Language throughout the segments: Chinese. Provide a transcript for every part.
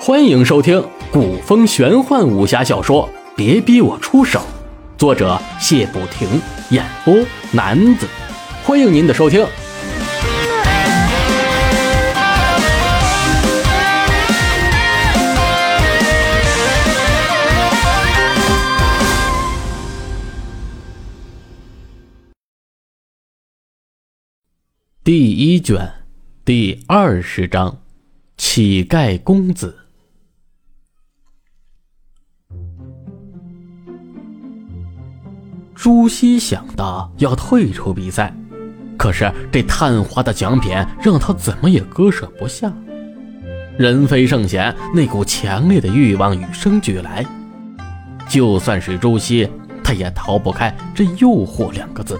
欢迎收听古风玄幻武侠小说《别逼我出手》，作者谢不停，演播男子。欢迎您的收听。第一卷第二十章：乞丐公子。朱熹想到要退出比赛，可是这探花的奖品让他怎么也割舍不下。人非圣贤，那股强烈的欲望与生俱来，就算是朱熹，他也逃不开这诱惑两个字。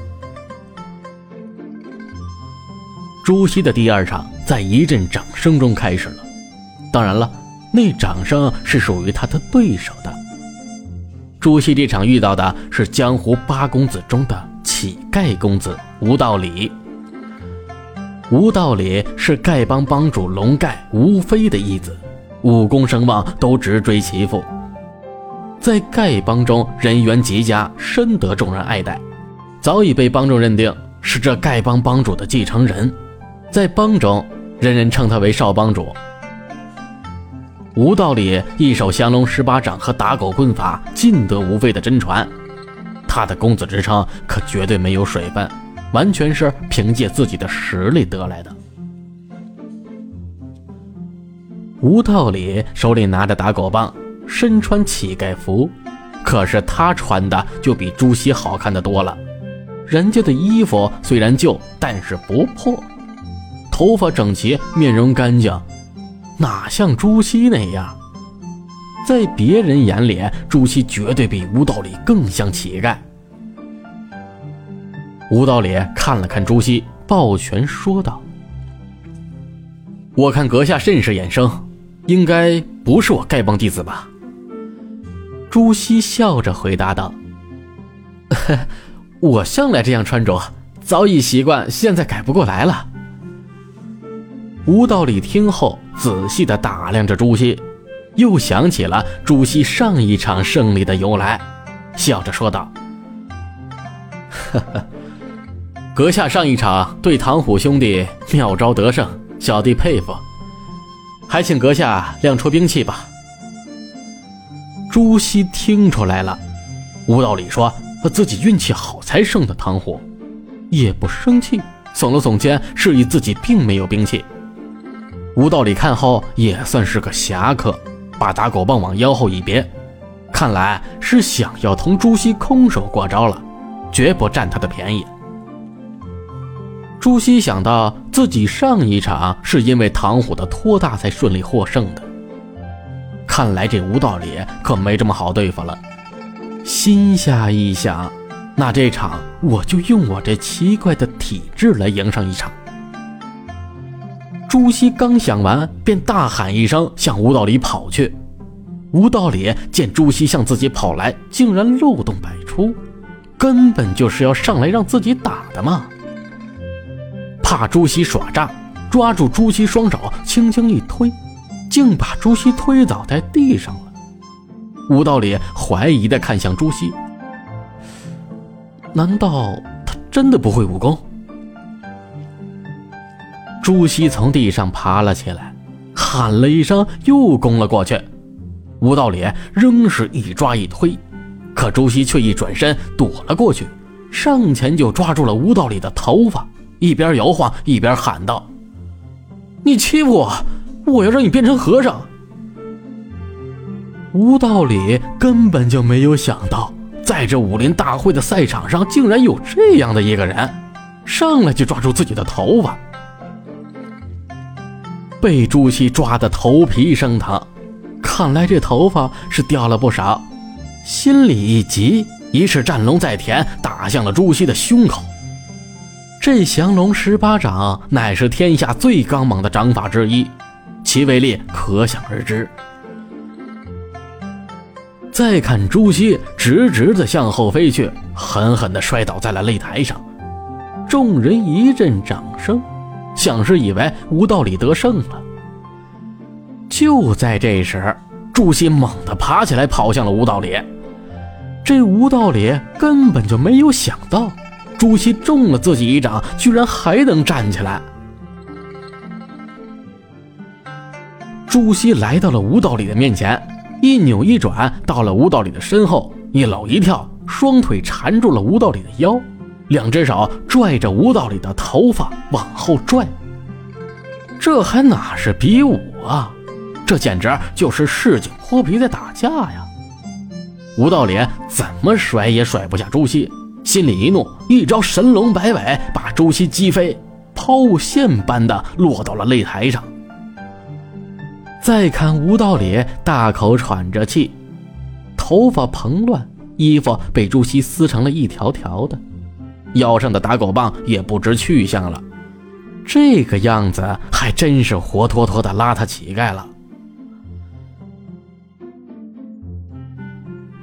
朱熹的第二场在一阵掌声中开始了，当然了，那掌声是属于他的对手的。朱熹这场遇到的是江湖八公子中的乞丐公子吴道理。吴道理是丐帮帮主龙盖吴飞的义子，武功声望都直追其父，在丐帮中人缘极佳，深得众人爱戴，早已被帮众认定是这丐帮帮主的继承人。在帮中，人人称他为少帮主。吴道理一手降龙十八掌和打狗棍法尽得无废的真传，他的公子之称可绝对没有水分，完全是凭借自己的实力得来的。吴道理手里拿着打狗棒，身穿乞丐服，可是他穿的就比朱熹好看的多了。人家的衣服虽然旧，但是不破。头发整齐，面容干净，哪像朱熹那样？在别人眼里，朱熹绝对比吴道理更像乞丐。吴道理看了看朱熹，抱拳说道：“我看阁下甚是眼生，应该不是我丐帮弟子吧？”朱熹笑着回答道：“呵 我向来这样穿着，早已习惯，现在改不过来了。”吴道理听后，仔细地打量着朱熹，又想起了朱熹上一场胜利的由来，笑着说道：“呵呵，阁下上一场对唐虎兄弟妙招得胜，小弟佩服，还请阁下亮出兵器吧。”朱熹听出来了，吴道理说自己运气好才胜的唐虎，也不生气，耸了耸肩，示意自己并没有兵器。吴道理看后也算是个侠客，把打狗棒往腰后一别，看来是想要同朱熹空手过招了，绝不占他的便宜。朱熹想到自己上一场是因为唐虎的托大才顺利获胜的，看来这吴道理可没这么好对付了。心下一想，那这场我就用我这奇怪的体质来赢上一场。朱熹刚想完，便大喊一声，向吴道理跑去。吴道理见朱熹向自己跑来，竟然漏洞百出，根本就是要上来让自己打的嘛！怕朱熹耍诈，抓住朱熹双手，轻轻一推，竟把朱熹推倒在地上了。吴道理怀疑地看向朱熹，难道他真的不会武功？朱熹从地上爬了起来，喊了一声，又攻了过去。吴道理仍是一抓一推，可朱熹却一转身躲了过去，上前就抓住了吴道理的头发，一边摇晃一边喊道：“你欺负我，我要让你变成和尚！”吴道理根本就没有想到，在这武林大会的赛场上，竟然有这样的一个人，上来就抓住自己的头发。被朱熹抓得头皮生疼，看来这头发是掉了不少。心里一急，一式战龙在田，打向了朱熹的胸口。这降龙十八掌乃是天下最刚猛的掌法之一，其威力可想而知。再看朱熹直直的向后飞去，狠狠地摔倒在了擂台上，众人一阵掌声。像是以为吴道里得胜了。就在这时，朱熹猛地爬起来，跑向了吴道里。这吴道里根本就没有想到，朱熹中了自己一掌，居然还能站起来。朱熹来到了吴道里的面前，一扭一转，到了吴道里的身后，一搂一跳，双腿缠住了吴道里的腰，两只手拽着吴道里的头发往后拽。这还哪是比武啊？这简直就是市井泼皮的打架呀！吴道里怎么甩也甩不下朱熹，心里一怒，一招神龙摆尾，把朱熹击飞，抛物线般的落到了擂台上。再看吴道里大口喘着气，头发蓬乱，衣服被朱熹撕成了一条条的，腰上的打狗棒也不知去向了。这个样子还真是活脱脱的邋遢乞丐了。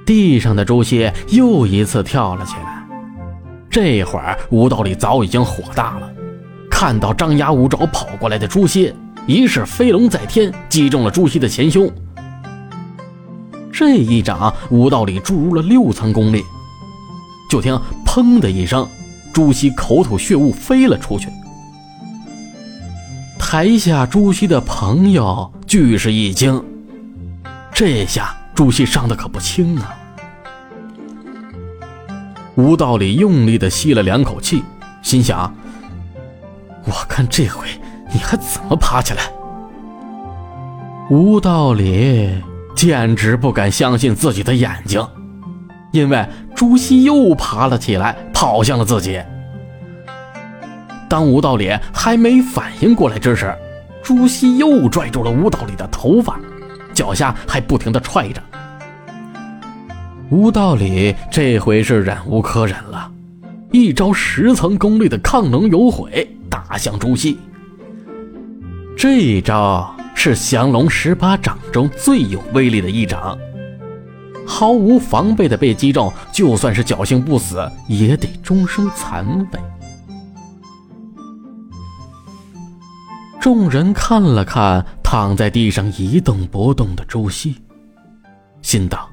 地上的朱熹又一次跳了起来，这会儿吴道里早已经火大了，看到张牙舞爪跑过来的朱熹。一式飞龙在天，击中了朱熹的前胸。这一掌，吴道里注入了六层功力。就听“砰”的一声，朱熹口吐血雾，飞了出去。台下朱熹的朋友俱是一惊，这下朱熹伤的可不轻啊！吴道里用力的吸了两口气，心想：我看这回。你还怎么爬起来？吴道里简直不敢相信自己的眼睛，因为朱熹又爬了起来，跑向了自己。当吴道礼还没反应过来之时，朱熹又拽住了吴道礼的头发，脚下还不停的踹着。吴道礼这回是忍无可忍了，一招十层功力的亢龙有悔打向朱熹。这一招是降龙十八掌中最有威力的一掌，毫无防备的被击中，就算是侥幸不死，也得终生残废。众人看了看躺在地上一动不动的朱熹，心道：“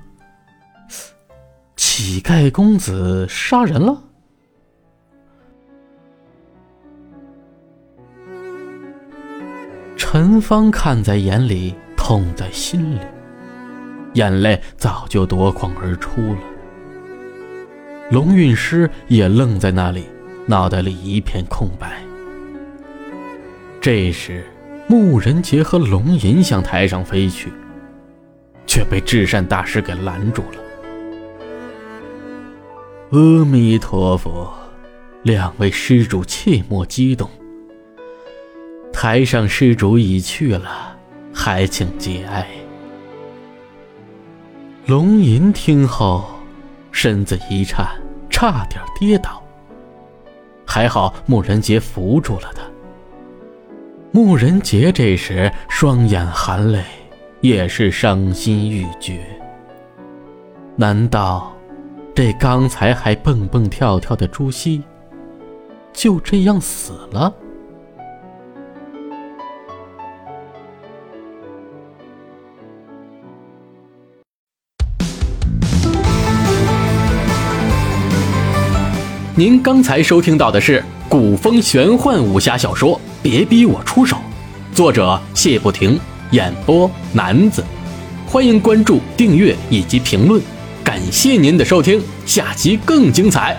乞丐公子杀人了。”陈芳看在眼里，痛在心里，眼泪早就夺眶而出了。龙运师也愣在那里，脑袋里一片空白。这时，木人杰和龙吟向台上飞去，却被至善大师给拦住了。阿弥陀佛，两位施主切莫激动。台上施主已去了，还请节哀。龙吟听后，身子一颤，差点跌倒。还好穆仁杰扶住了他。穆仁杰这时双眼含泪，也是伤心欲绝。难道这刚才还蹦蹦跳跳的朱熹，就这样死了？您刚才收听到的是古风玄幻武侠小说《别逼我出手》，作者谢不停，演播男子。欢迎关注、订阅以及评论，感谢您的收听，下集更精彩。